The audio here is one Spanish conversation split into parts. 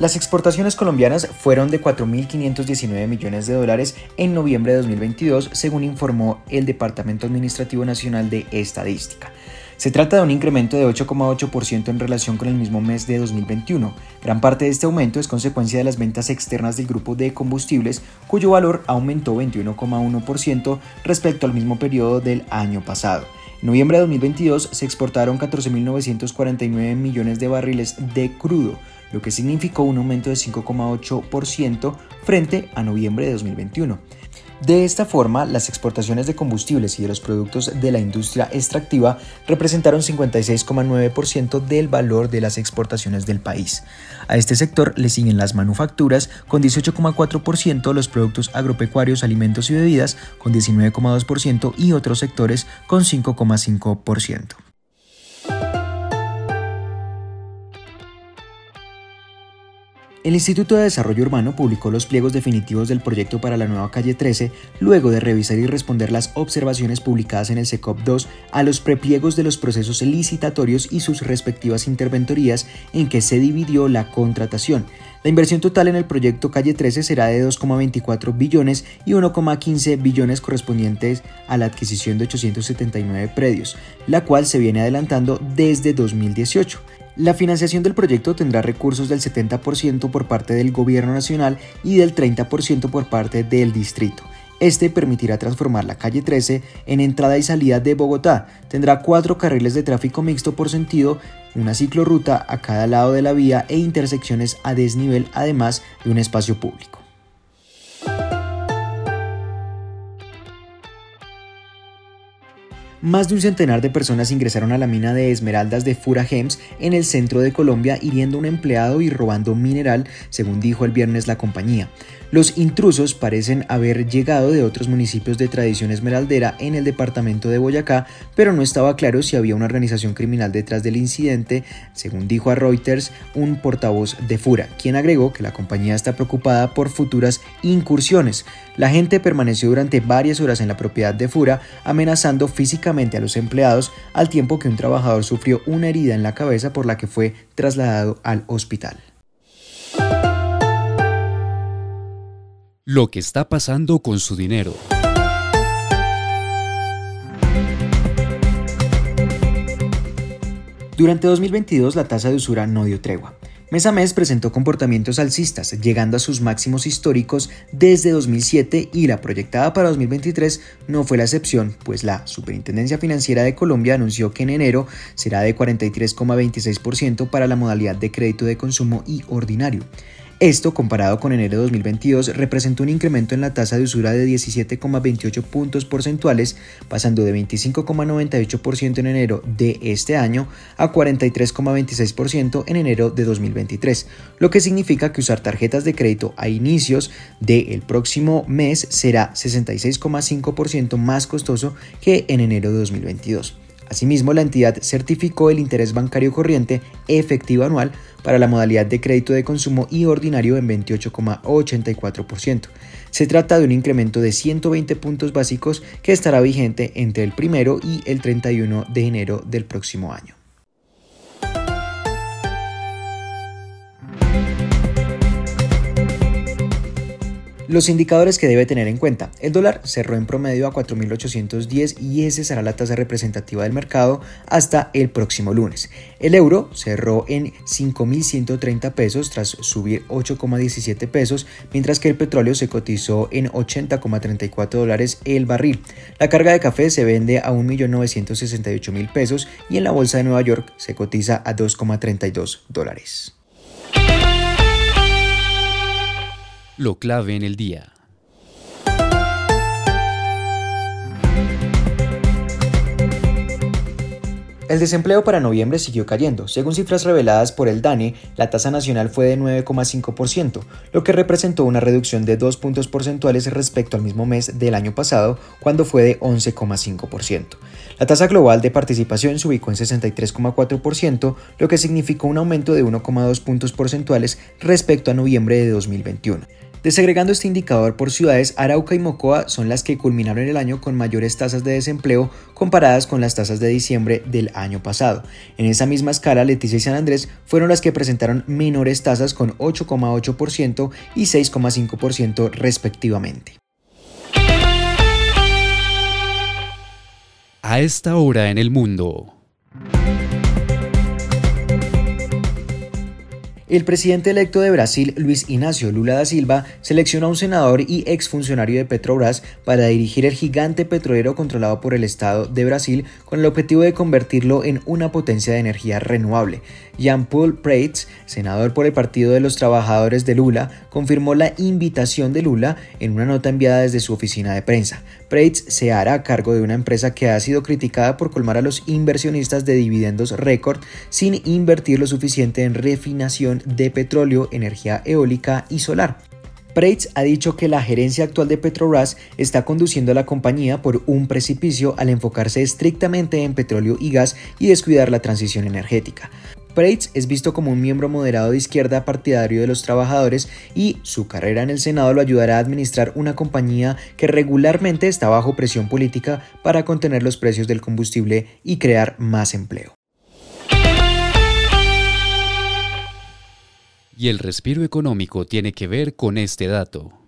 Las exportaciones colombianas fueron de 4.519 millones de dólares en noviembre de 2022, según informó el Departamento Administrativo Nacional de Estadística. Se trata de un incremento de 8,8% en relación con el mismo mes de 2021. Gran parte de este aumento es consecuencia de las ventas externas del grupo de combustibles, cuyo valor aumentó 21,1% respecto al mismo periodo del año pasado. En noviembre de 2022 se exportaron 14.949 millones de barriles de crudo, lo que significó un aumento de 5,8% frente a noviembre de 2021. De esta forma, las exportaciones de combustibles y de los productos de la industria extractiva representaron 56,9% del valor de las exportaciones del país. A este sector le siguen las manufacturas con 18,4%, los productos agropecuarios, alimentos y bebidas con 19,2% y otros sectores con 5,5%. El Instituto de Desarrollo Urbano publicó los pliegos definitivos del proyecto para la nueva calle 13 luego de revisar y responder las observaciones publicadas en el SECOP 2 a los prepliegos de los procesos licitatorios y sus respectivas interventorías en que se dividió la contratación. La inversión total en el proyecto Calle 13 será de 2,24 billones y 1,15 billones correspondientes a la adquisición de 879 predios, la cual se viene adelantando desde 2018. La financiación del proyecto tendrá recursos del 70% por parte del Gobierno Nacional y del 30% por parte del distrito. Este permitirá transformar la calle 13 en entrada y salida de Bogotá. Tendrá cuatro carriles de tráfico mixto por sentido, una ciclorruta a cada lado de la vía e intersecciones a desnivel, además de un espacio público. Más de un centenar de personas ingresaron a la mina de esmeraldas de Fura Gems en el centro de Colombia, hiriendo a un empleado y robando mineral, según dijo el viernes la compañía. Los intrusos parecen haber llegado de otros municipios de tradición esmeraldera en el departamento de Boyacá, pero no estaba claro si había una organización criminal detrás del incidente, según dijo a Reuters un portavoz de Fura, quien agregó que la compañía está preocupada por futuras incursiones. La gente permaneció durante varias horas en la propiedad de Fura, amenazando físicamente a los empleados, al tiempo que un trabajador sufrió una herida en la cabeza por la que fue trasladado al hospital. Lo que está pasando con su dinero. Durante 2022 la tasa de usura no dio tregua. Mes a mes presentó comportamientos alcistas, llegando a sus máximos históricos desde 2007 y la proyectada para 2023 no fue la excepción, pues la Superintendencia Financiera de Colombia anunció que en enero será de 43,26% para la modalidad de crédito de consumo y ordinario. Esto, comparado con enero de 2022, representó un incremento en la tasa de usura de 17,28 puntos porcentuales, pasando de 25,98% en enero de este año a 43,26% en enero de 2023, lo que significa que usar tarjetas de crédito a inicios del próximo mes será 66,5% más costoso que en enero de 2022. Asimismo, la entidad certificó el interés bancario corriente efectivo anual para la modalidad de crédito de consumo y ordinario en 28,84%. Se trata de un incremento de 120 puntos básicos que estará vigente entre el primero y el 31 de enero del próximo año. Los indicadores que debe tener en cuenta. El dólar cerró en promedio a 4.810 y ese será la tasa representativa del mercado hasta el próximo lunes. El euro cerró en 5.130 pesos tras subir 8,17 pesos, mientras que el petróleo se cotizó en 80,34 dólares el barril. La carga de café se vende a 1.968.000 pesos y en la bolsa de Nueva York se cotiza a 2,32 dólares. Lo clave en el día. El desempleo para noviembre siguió cayendo. Según cifras reveladas por el DANE, la tasa nacional fue de 9,5%, lo que representó una reducción de 2 puntos porcentuales respecto al mismo mes del año pasado, cuando fue de 11,5%. La tasa global de participación se ubicó en 63,4%, lo que significó un aumento de 1,2 puntos porcentuales respecto a noviembre de 2021. Desagregando este indicador por ciudades, Arauca y Mocoa son las que culminaron el año con mayores tasas de desempleo comparadas con las tasas de diciembre del año pasado. En esa misma escala, Leticia y San Andrés fueron las que presentaron menores tasas con 8,8% y 6,5% respectivamente. A esta hora en el mundo. El presidente electo de Brasil, Luis Ignacio Lula da Silva, seleccionó a un senador y exfuncionario de Petrobras para dirigir el gigante petrolero controlado por el Estado de Brasil con el objetivo de convertirlo en una potencia de energía renovable. Jean-Paul Prats, senador por el Partido de los Trabajadores de Lula, confirmó la invitación de Lula en una nota enviada desde su oficina de prensa. Prats se hará cargo de una empresa que ha sido criticada por colmar a los inversionistas de dividendos récord sin invertir lo suficiente en refinación de petróleo, energía eólica y solar. Preitz ha dicho que la gerencia actual de Petrobras está conduciendo a la compañía por un precipicio al enfocarse estrictamente en petróleo y gas y descuidar la transición energética. Preitz es visto como un miembro moderado de izquierda partidario de los trabajadores y su carrera en el Senado lo ayudará a administrar una compañía que regularmente está bajo presión política para contener los precios del combustible y crear más empleo. Y el respiro económico tiene que ver con este dato.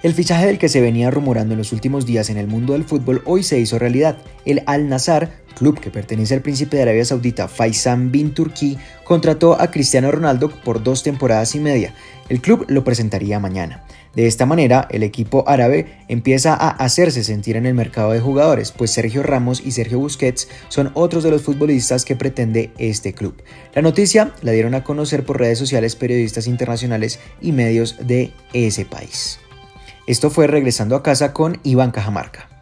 El fichaje del que se venía rumorando en los últimos días en el mundo del fútbol hoy se hizo realidad. El Al Nazar, club que pertenece al príncipe de Arabia Saudita Faisal bin Turki, contrató a Cristiano Ronaldo por dos temporadas y media. El club lo presentaría mañana. De esta manera, el equipo árabe empieza a hacerse sentir en el mercado de jugadores, pues Sergio Ramos y Sergio Busquets son otros de los futbolistas que pretende este club. La noticia la dieron a conocer por redes sociales periodistas internacionales y medios de ese país. Esto fue regresando a casa con Iván Cajamarca.